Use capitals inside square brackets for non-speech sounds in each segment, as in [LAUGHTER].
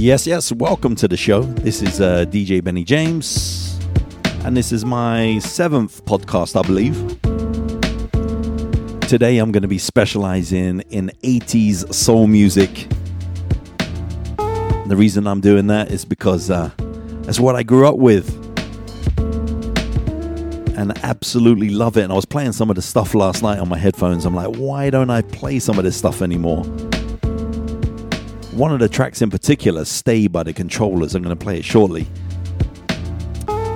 Yes, yes, welcome to the show. This is uh, DJ Benny James, and this is my seventh podcast, I believe. Today I'm going to be specializing in 80s soul music. The reason I'm doing that is because uh, that's what I grew up with and absolutely love it. And I was playing some of the stuff last night on my headphones. I'm like, why don't I play some of this stuff anymore? One of the tracks in particular, Stay by the Controllers, I'm going to play it shortly,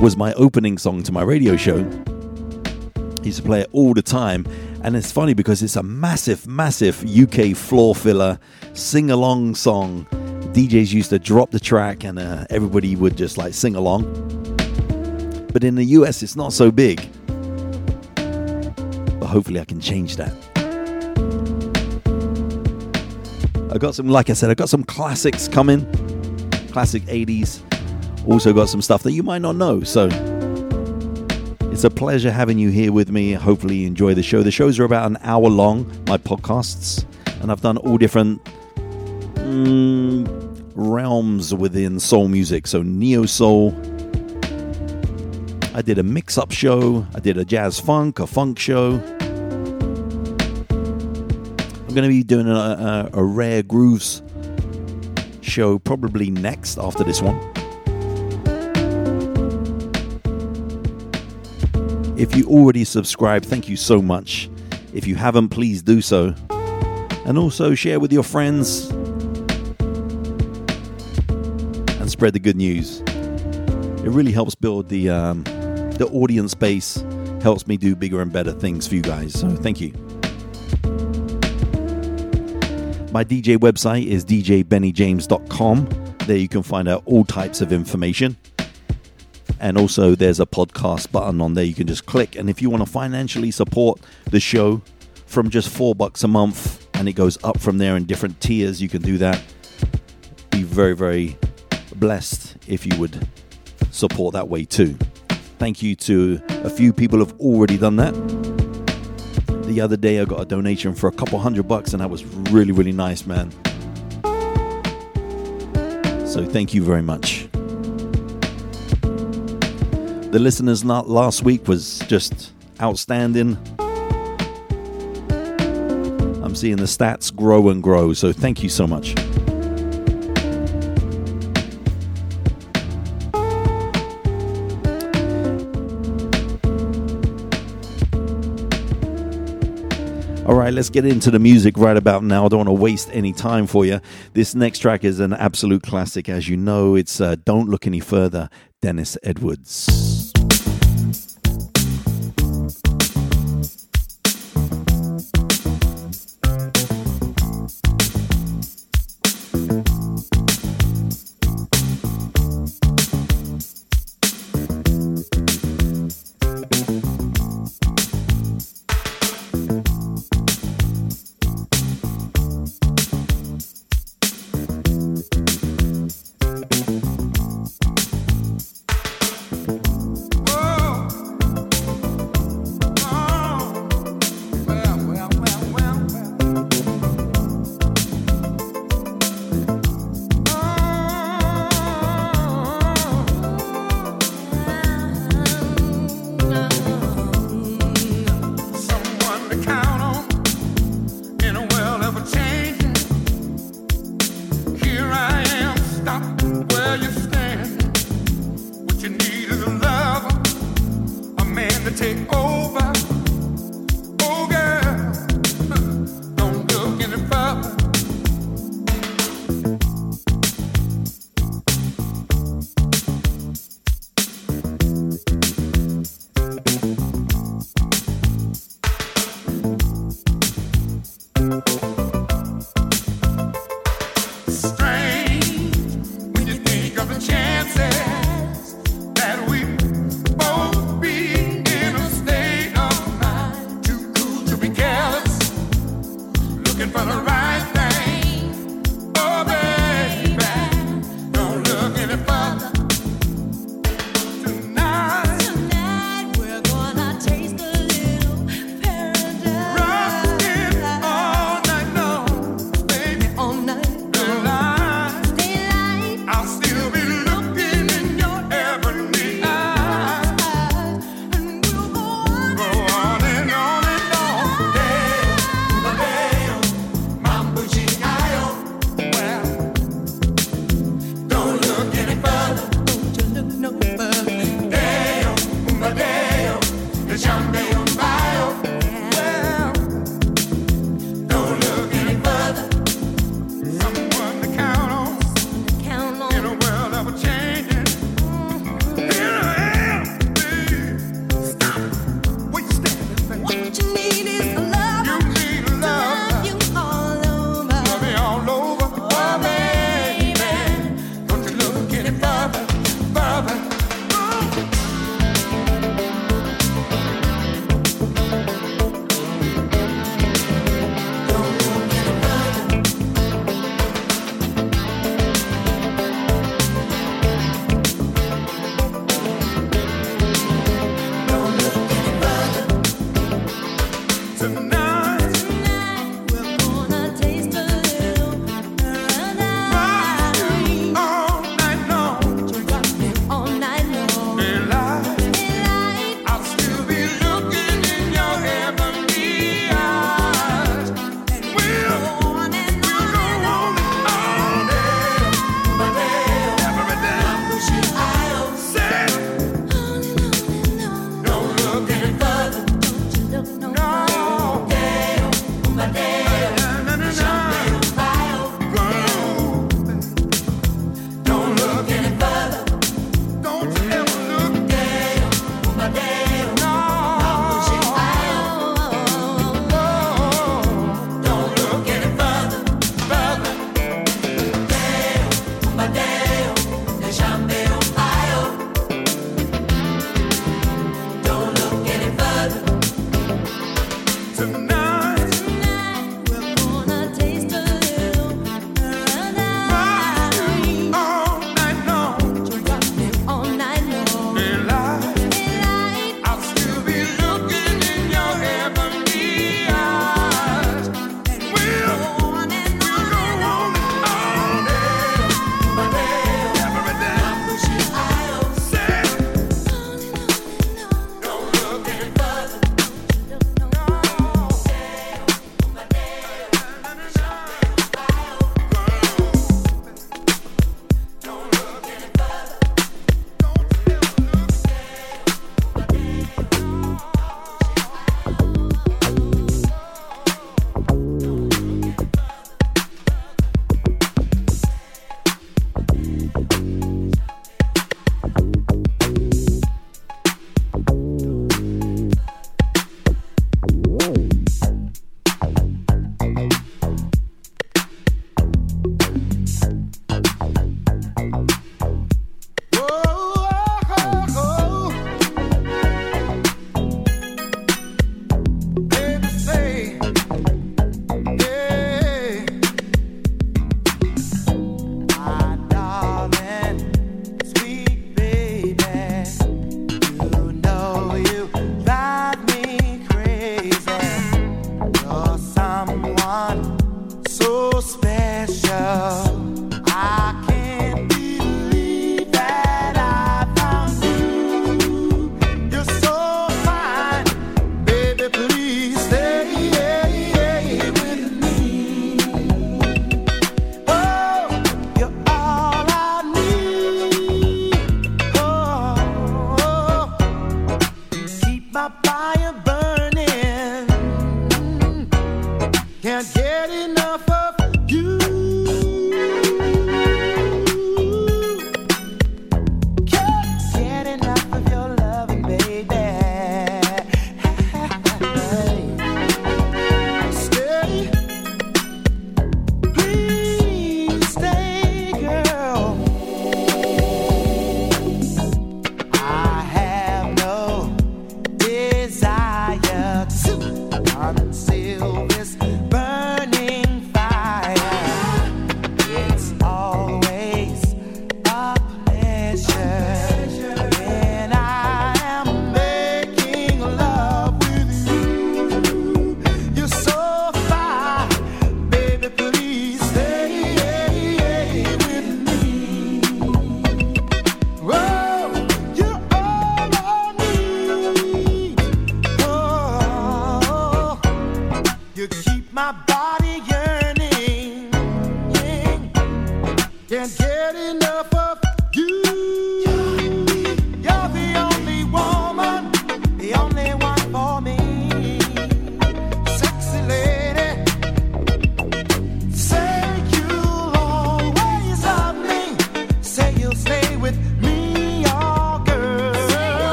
was my opening song to my radio show. I used to play it all the time. And it's funny because it's a massive, massive UK floor filler, sing along song. DJs used to drop the track and uh, everybody would just like sing along. But in the US, it's not so big. But hopefully, I can change that. I got some, like I said, I got some classics coming, classic 80s. Also, got some stuff that you might not know. So, it's a pleasure having you here with me. Hopefully, you enjoy the show. The shows are about an hour long, my podcasts, and I've done all different mm, realms within soul music. So, neo soul. I did a mix up show, I did a jazz funk, a funk show. I'm going to be doing a, a, a rare grooves show probably next after this one. If you already subscribed, thank you so much. If you haven't, please do so. And also share with your friends and spread the good news. It really helps build the um, the audience base, helps me do bigger and better things for you guys. So thank you. My DJ website is djbennyjames.com. There you can find out all types of information. And also, there's a podcast button on there you can just click. And if you want to financially support the show from just four bucks a month, and it goes up from there in different tiers, you can do that. Be very, very blessed if you would support that way too. Thank you to a few people have already done that. The other day I got a donation for a couple hundred bucks and that was really, really nice, man. So thank you very much. The listeners last week was just outstanding. I'm seeing the stats grow and grow, so thank you so much. All right, let's get into the music right about now. I don't want to waste any time for you. This next track is an absolute classic. As you know, it's uh, Don't Look Any Further, Dennis Edwards.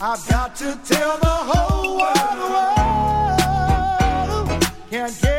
I've got to tell the whole world, can't get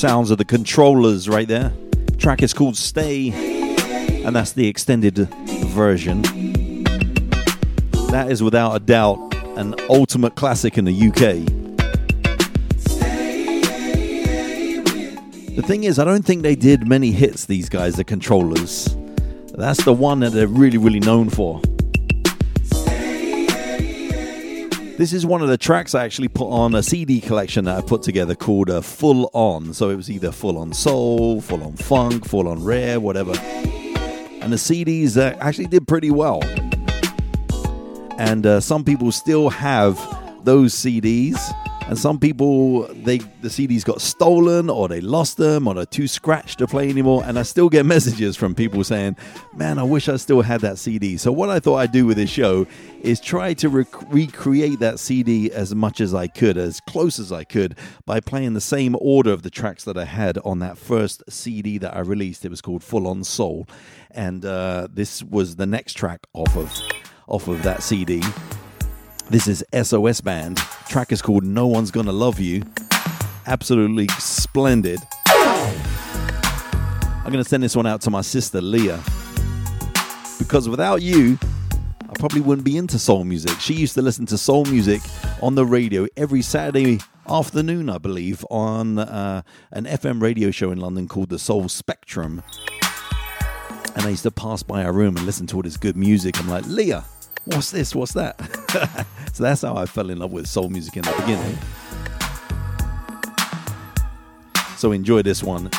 Sounds of the controllers right there. Track is called Stay, and that's the extended version. That is without a doubt an ultimate classic in the UK. The thing is, I don't think they did many hits, these guys, the controllers. That's the one that they're really, really known for. This is one of the tracks I actually put on a CD collection that I put together called uh, Full On. So it was either Full On Soul, Full On Funk, Full On Rare, whatever. And the CDs uh, actually did pretty well. And uh, some people still have those CDs. And some people, they the CDs got stolen or they lost them or they're too scratched to play anymore. And I still get [LAUGHS] messages from people saying, man, I wish I still had that CD. So what I thought I'd do with this show is try to rec- recreate that CD as much as I could, as close as I could, by playing the same order of the tracks that I had on that first CD that I released. It was called Full On Soul. And uh, this was the next track off of off of that CD. This is SOS Band. Track is called No One's Gonna Love You. Absolutely splendid. I'm gonna send this one out to my sister Leah. Because without you, I probably wouldn't be into soul music. She used to listen to soul music on the radio every Saturday afternoon, I believe, on uh, an FM radio show in London called the Soul Spectrum. And I used to pass by her room and listen to all this good music. I'm like, Leah, what's this? What's that? [LAUGHS] so that's how I fell in love with soul music in the beginning. So enjoy this one.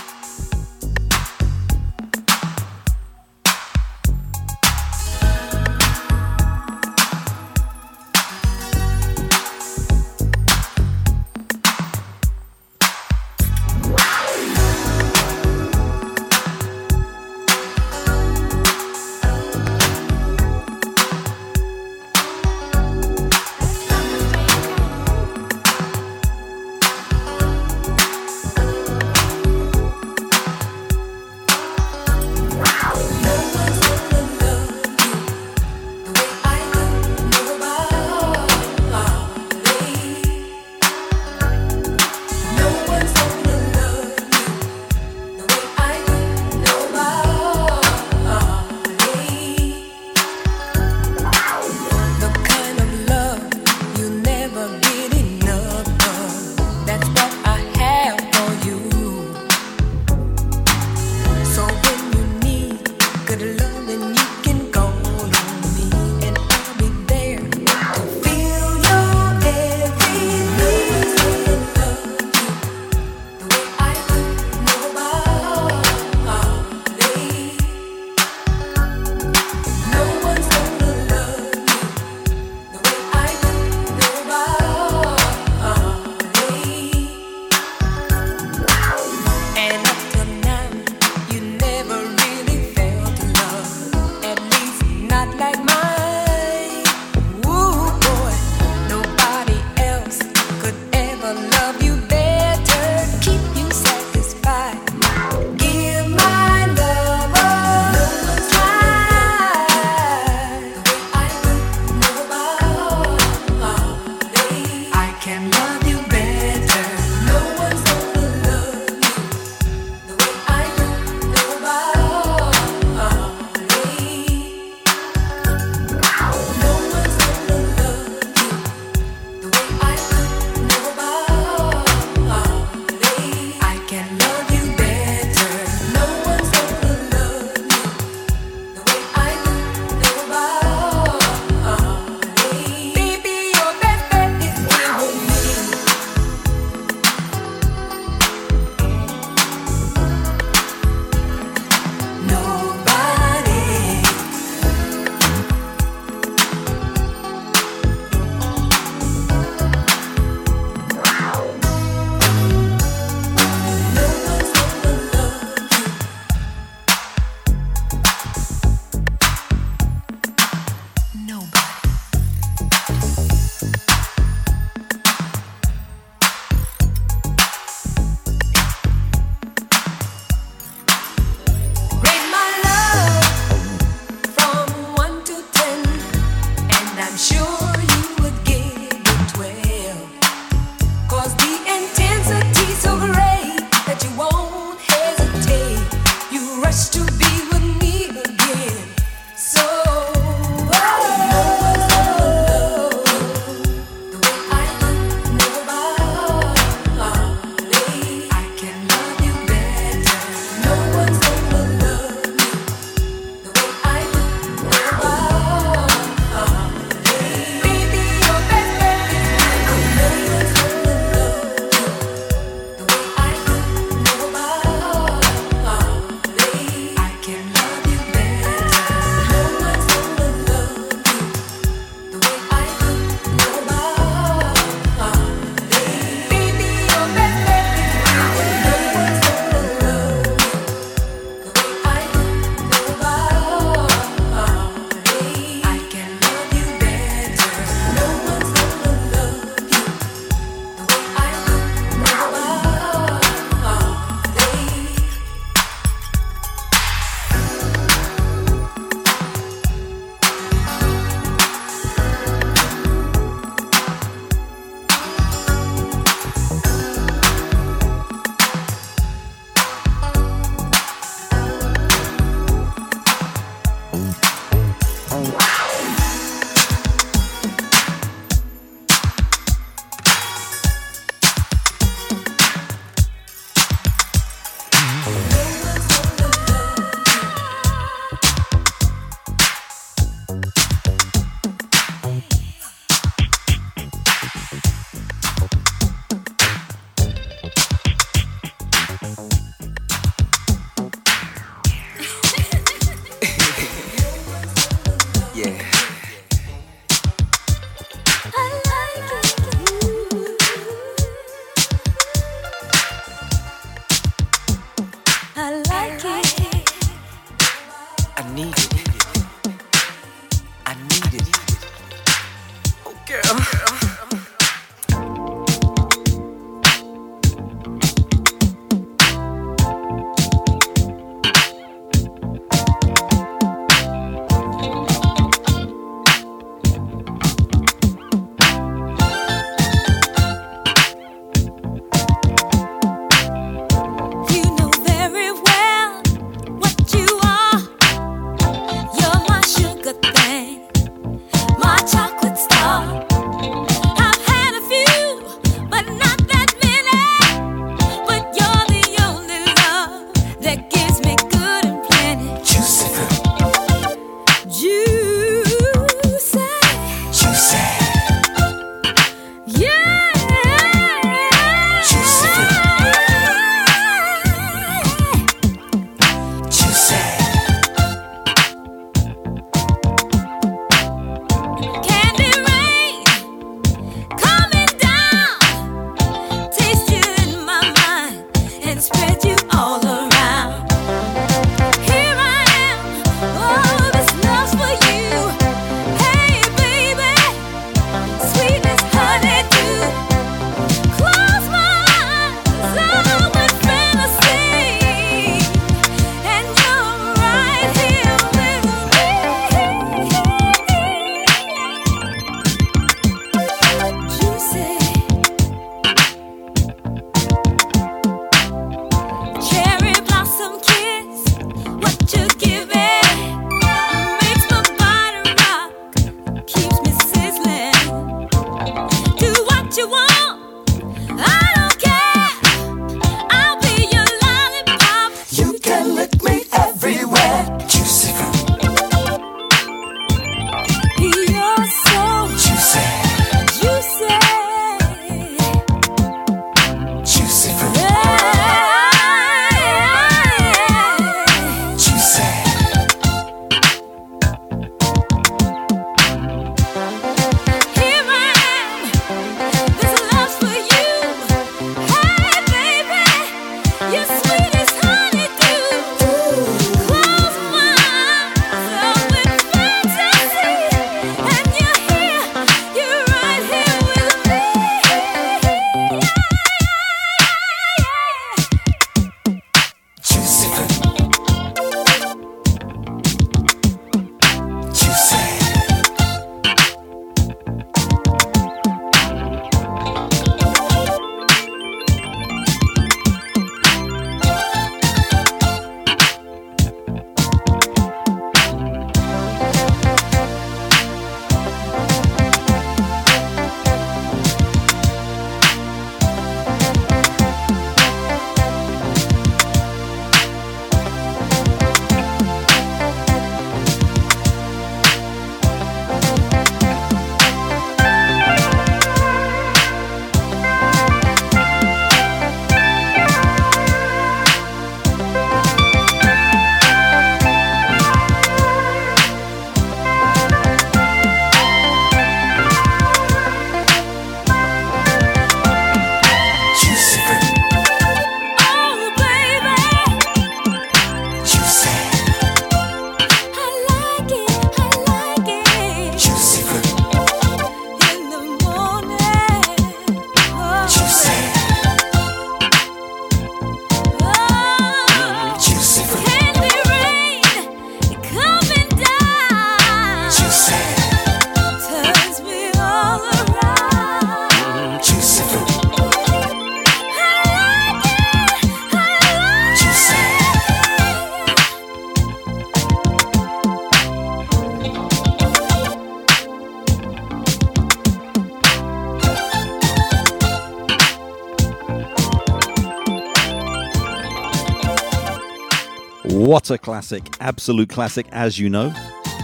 classic, absolute classic, as you know.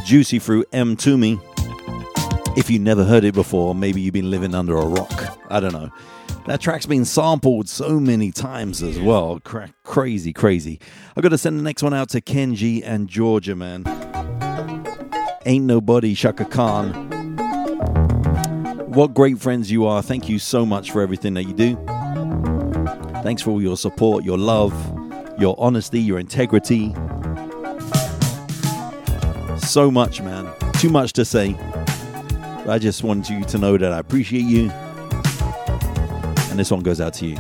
Juicy Fruit Mtume. If you never heard it before, maybe you've been living under a rock. I don't know. That track's been sampled so many times as well. Cra- crazy, crazy. I've got to send the next one out to Kenji and Georgia, man. Ain't Nobody Chaka Khan. What great friends you are. Thank you so much for everything that you do. Thanks for all your support, your love, your honesty, your integrity, so much, man. Too much to say. But I just want you to know that I appreciate you. And this one goes out to you.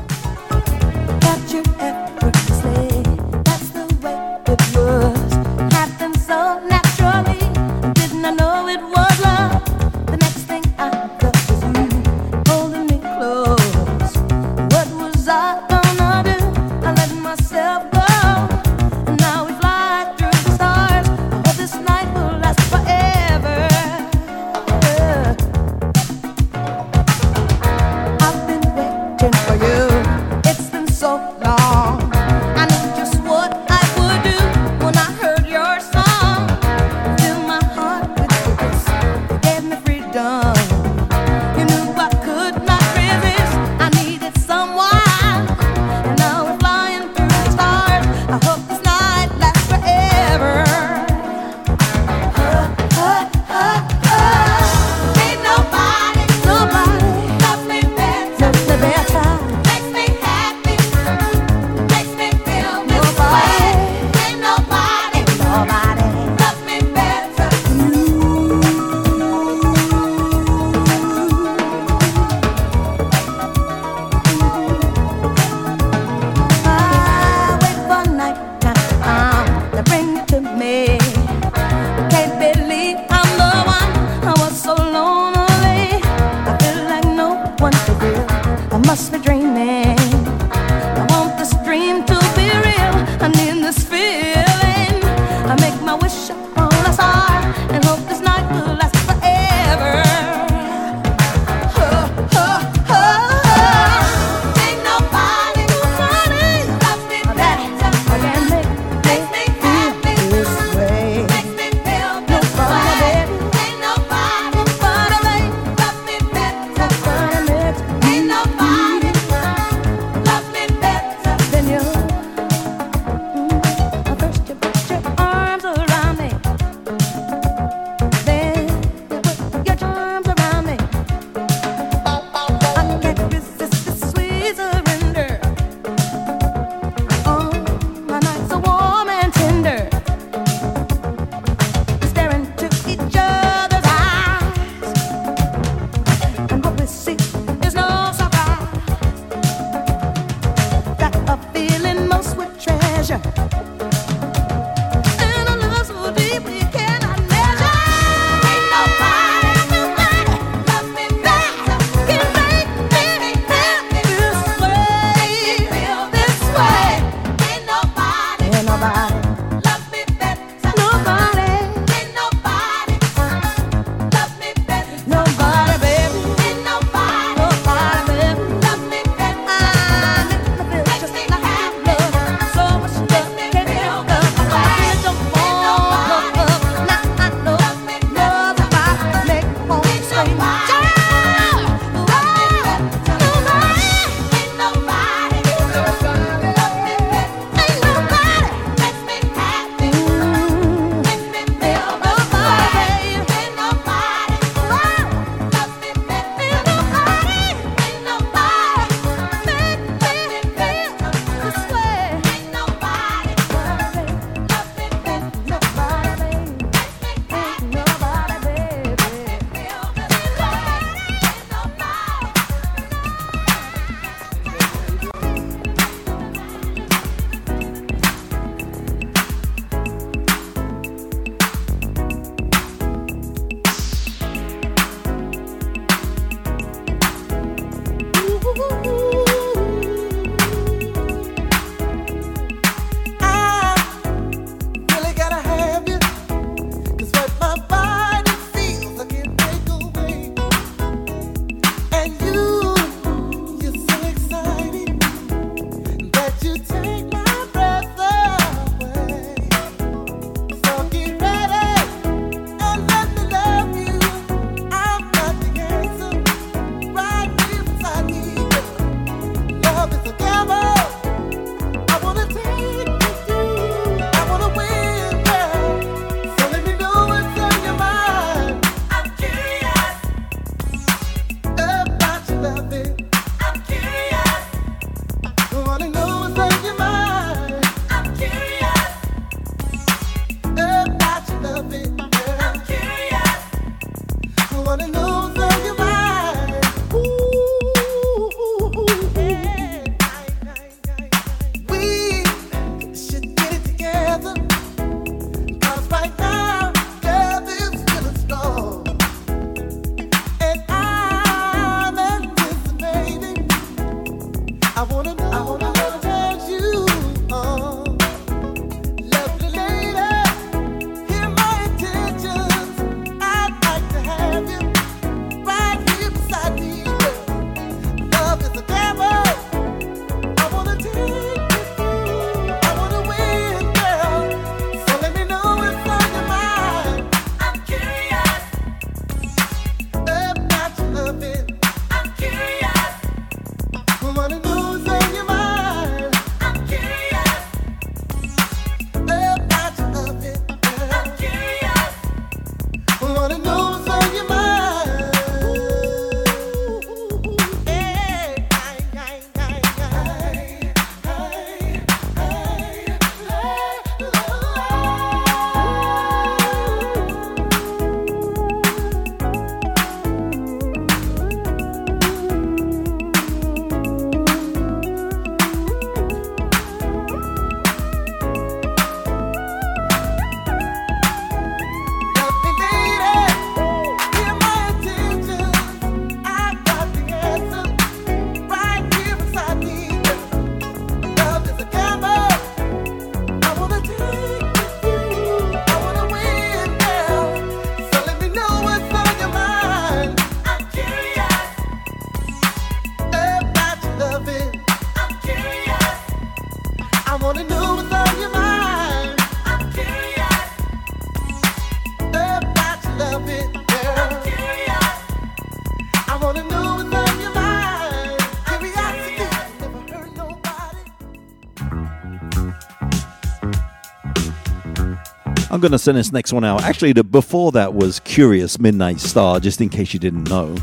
I'm going to send this next one out. Actually, the, before that was Curious Midnight Star, just in case you didn't know.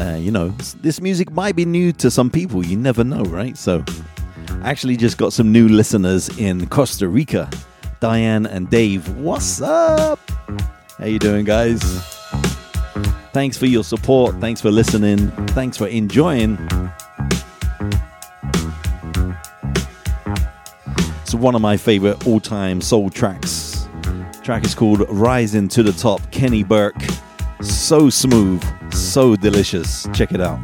Uh, you know, this music might be new to some people. You never know, right? So, I actually just got some new listeners in Costa Rica. Diane and Dave, what's up? How you doing, guys? Thanks for your support. Thanks for listening. Thanks for enjoying. One of my favorite all time soul tracks. Track is called Rising to the Top, Keni Burke. So smooth, so delicious. Check it out.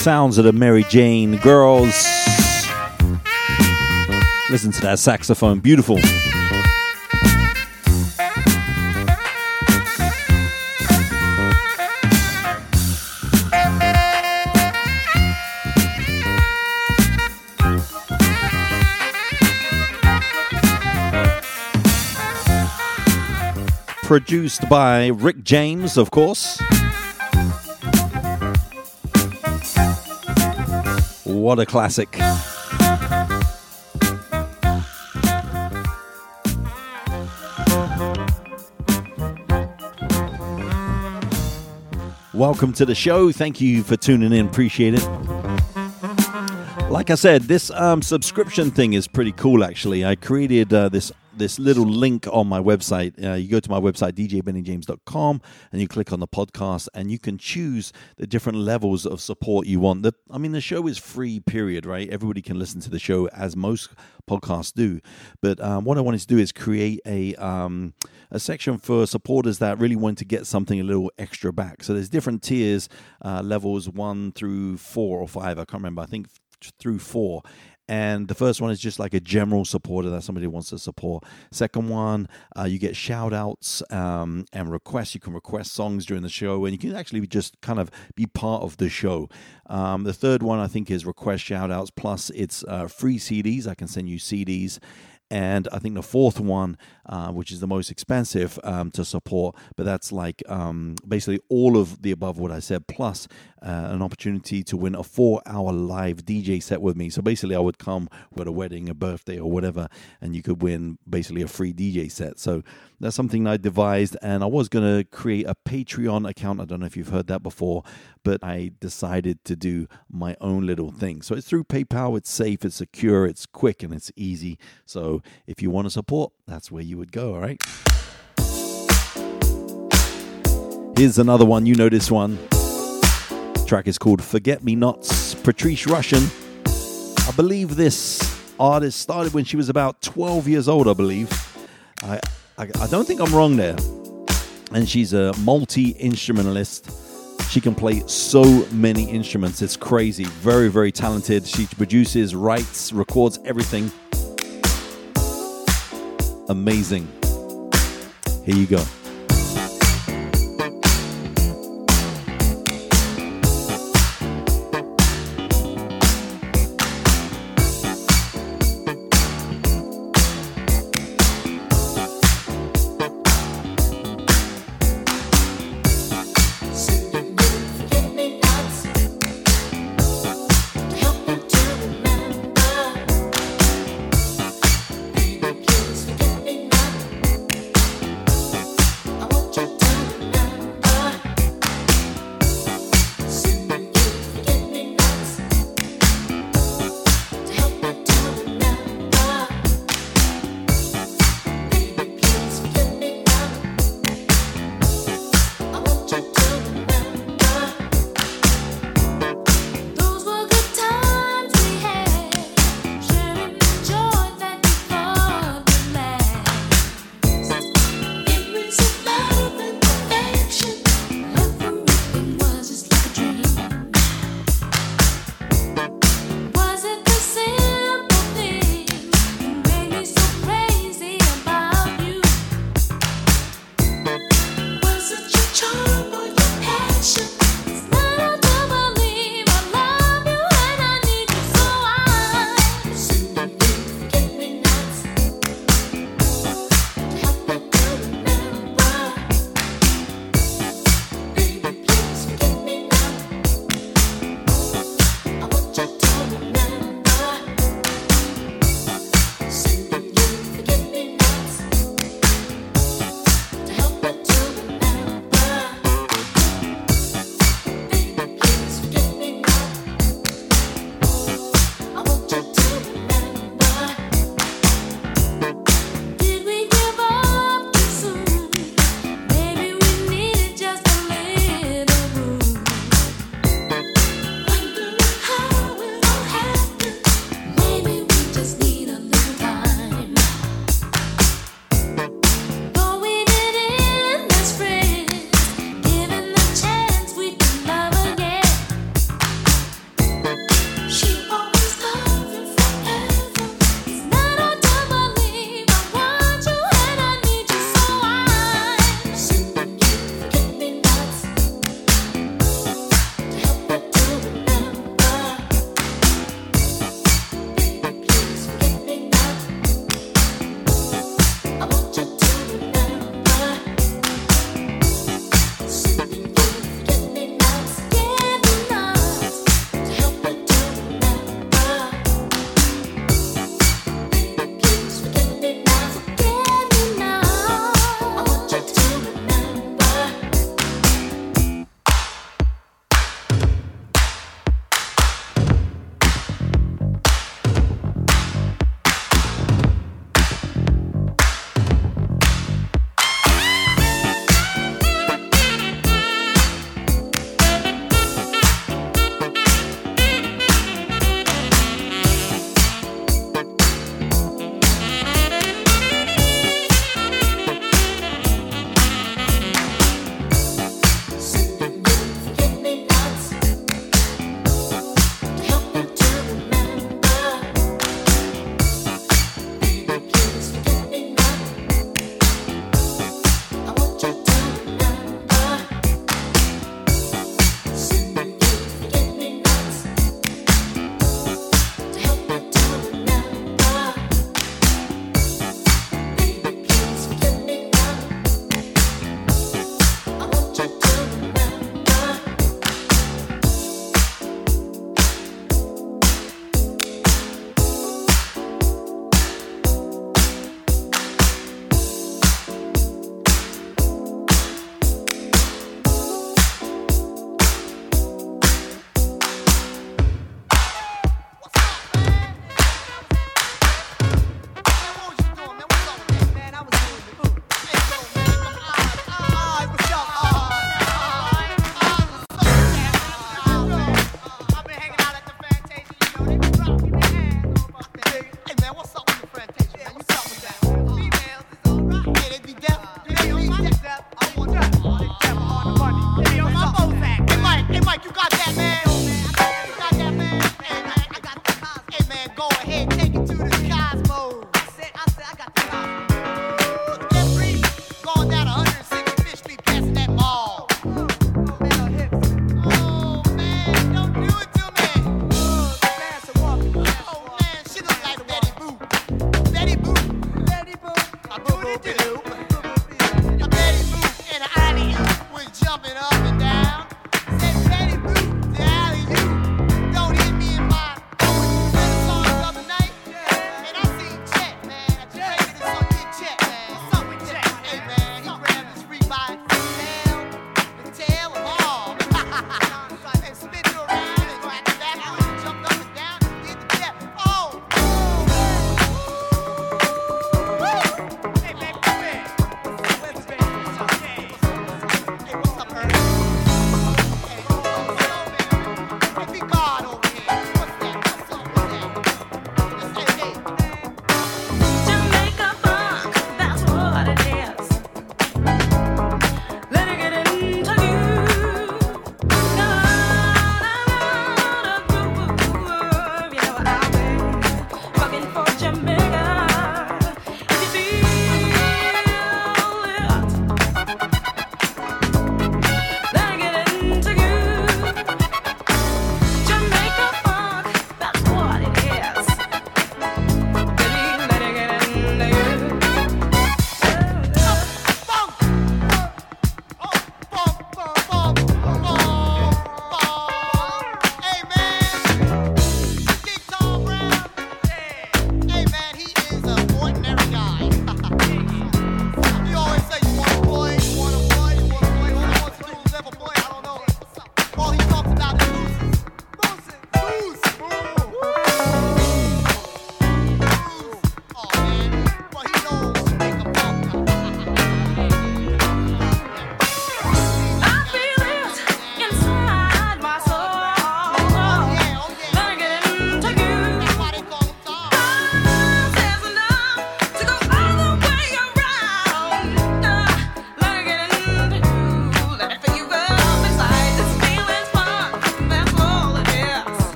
Sounds of the Mary Jane girls. Listen to that saxophone, beautiful. Produced by Rick James, of course. What a classic. Welcome to the show. Thank you for tuning in. Appreciate it. Like I said, this um, subscription thing is pretty cool. Actually, I created uh, this this little link on my website. Uh, you go to my website djbennyjames.com and you click on the podcast, and you can choose the different levels of support you want. The, I mean, the show is free. Period. Right? Everybody can listen to the show as most podcasts do. But um, what I wanted to do is create a um, a section for supporters that really want to get something a little extra back. So there's different tiers, uh, levels one through four or five. I can't remember. I think through four. And the first one is just like a general supporter that somebody wants to support. Second one, uh, you get shout outs um, and requests. You can request songs during the show, and you can actually just kind of be part of the show. Um, the third one, I think, is request shout outs, plus it's uh, free CDs. I can send you CDs and I think the fourth one, uh, which is the most expensive um, to support, but that's like um, basically all of the above what I said, plus uh, an opportunity to win a four hour live DJ set with me. So basically, I would come with a wedding, a birthday, or whatever, and you could win basically a free DJ set. So that's something I devised, and I was going to create a Patreon account. I don't know if you've heard that before, but I decided to do my own little thing. So it's through PayPal, it's safe, it's secure, it's quick, and it's easy. So if you want to support, that's where you would go, all right? Here's another one. You know this one. track is called Forget Me Nots. Patrice Rushen. I believe this artist started when she was about 12 years old, I believe. I, I, I don't think I'm wrong there. And she's a multi instrumentalist. She can play so many instruments. It's crazy. Very, very talented. She produces, writes, records everything. Amazing. Here you go.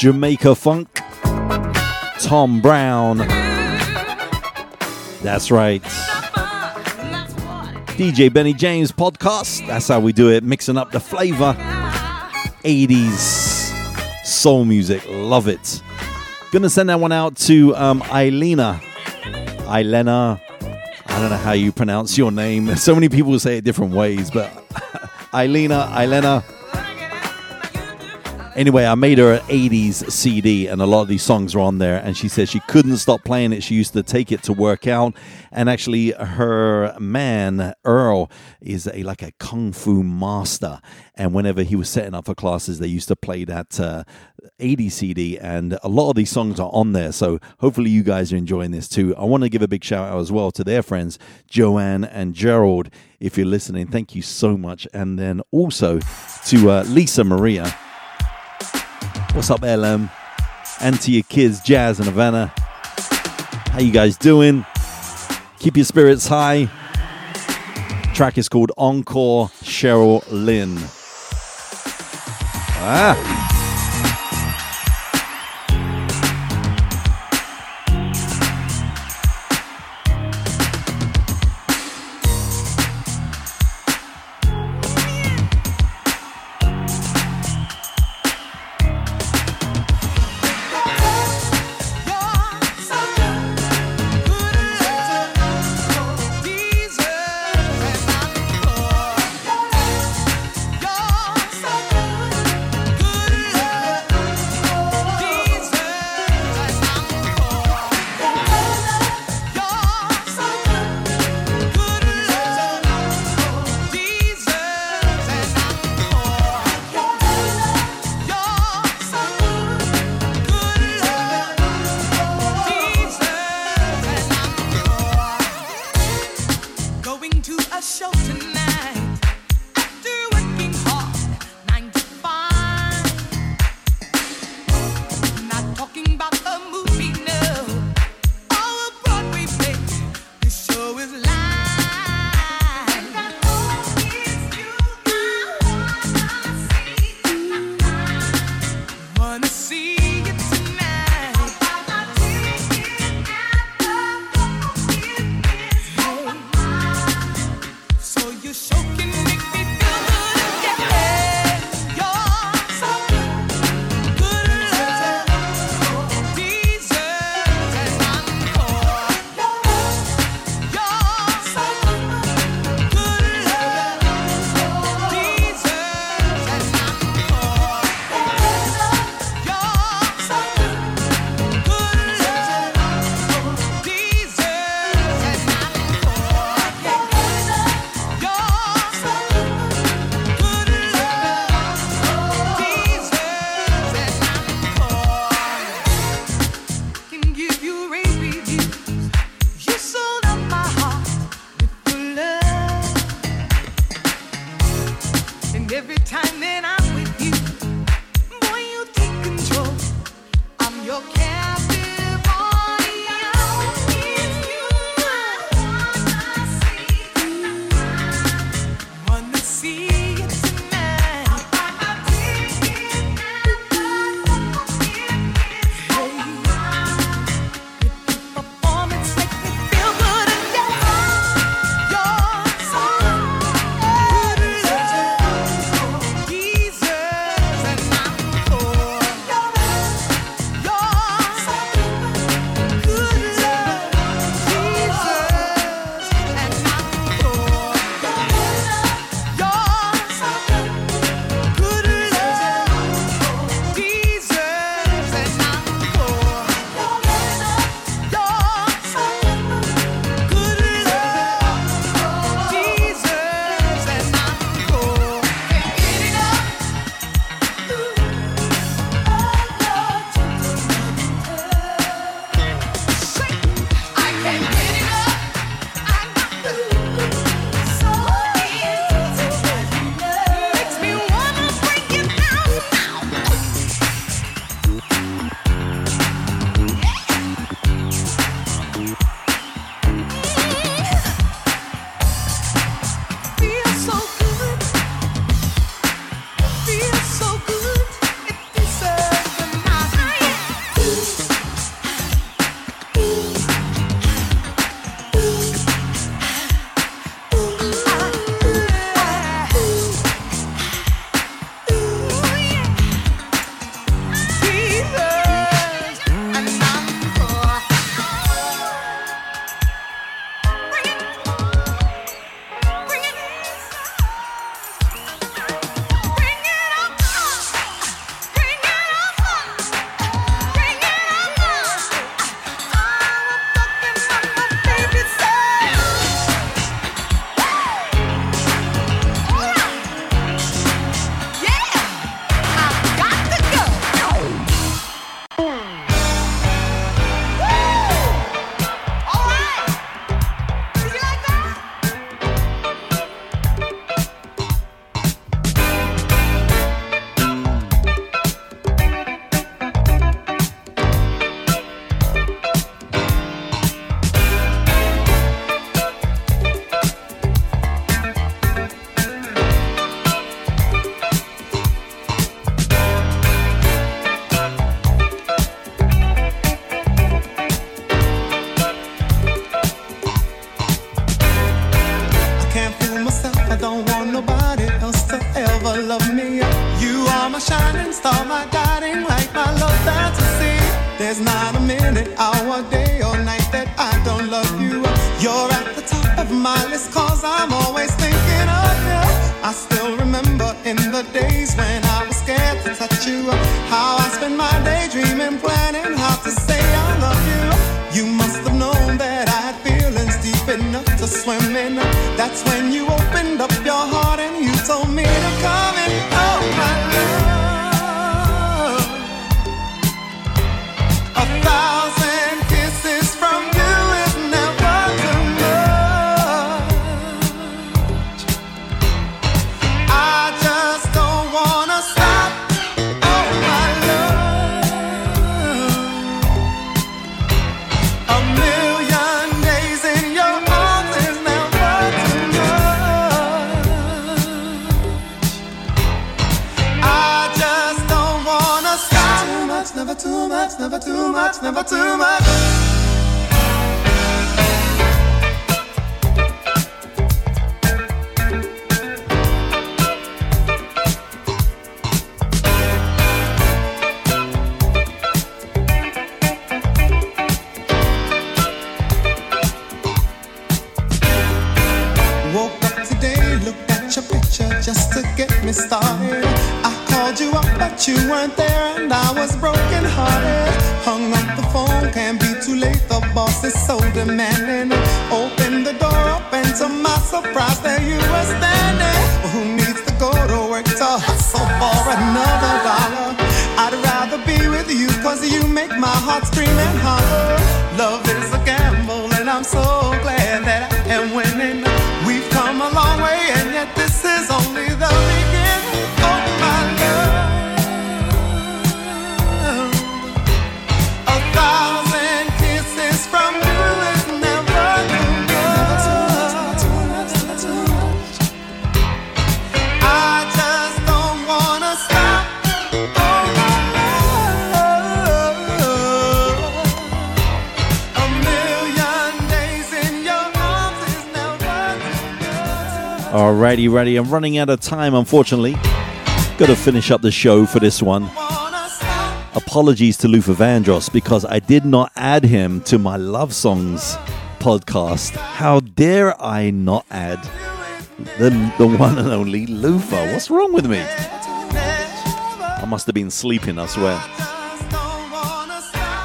Jamaica Funk. Tom Browne. That's right. DJ Benny James podcast. That's how we do it, mixing up the flavor. 80s soul music. Love it. Gonna send that one out to um, Eilena. Eilena. I don't know how you pronounce your name. [LAUGHS] So many people say it different ways, but [LAUGHS] Eilena, Eilena. Anyway, I made her an 80s CD, and a lot of these songs are on there. And she said she couldn't stop playing it. She used to take it to work out. And actually, her man, Earl, is a like a kung fu master. And whenever he was setting up for classes, they used to play that uh, 80s CD. And a lot of these songs are on there. So hopefully, you guys are enjoying this too. I want to give a big shout out as well to their friends, Joanne and Gerald. If you're listening, thank you so much. And then also to uh, Lisa Maria. What's up, LM? And to your kids, Jazz and Havana. How you guys doing? Keep your spirits high. Track is called Encore Cheryl Lynn. Ah. And I was broken hearted. Hung up the phone, can't be too late. The boss is so demanding. Opened the door up, and to my surprise, there you were standing. Alrighty, ready. I'm running out of time, unfortunately. Got to finish up the show for this one. Apologies to Luther Vandross because I did not add him to my Love Songs podcast. How dare I not add the, the one and only Luther? What's wrong with me? I must have been sleeping, I swear.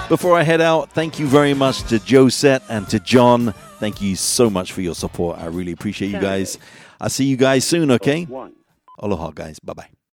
Before I head out, thank you very much to Josette and to John. Thank you so much for your support. I really appreciate you guys. I'll see you guys soon, okay? Aloha, guys. Bye bye.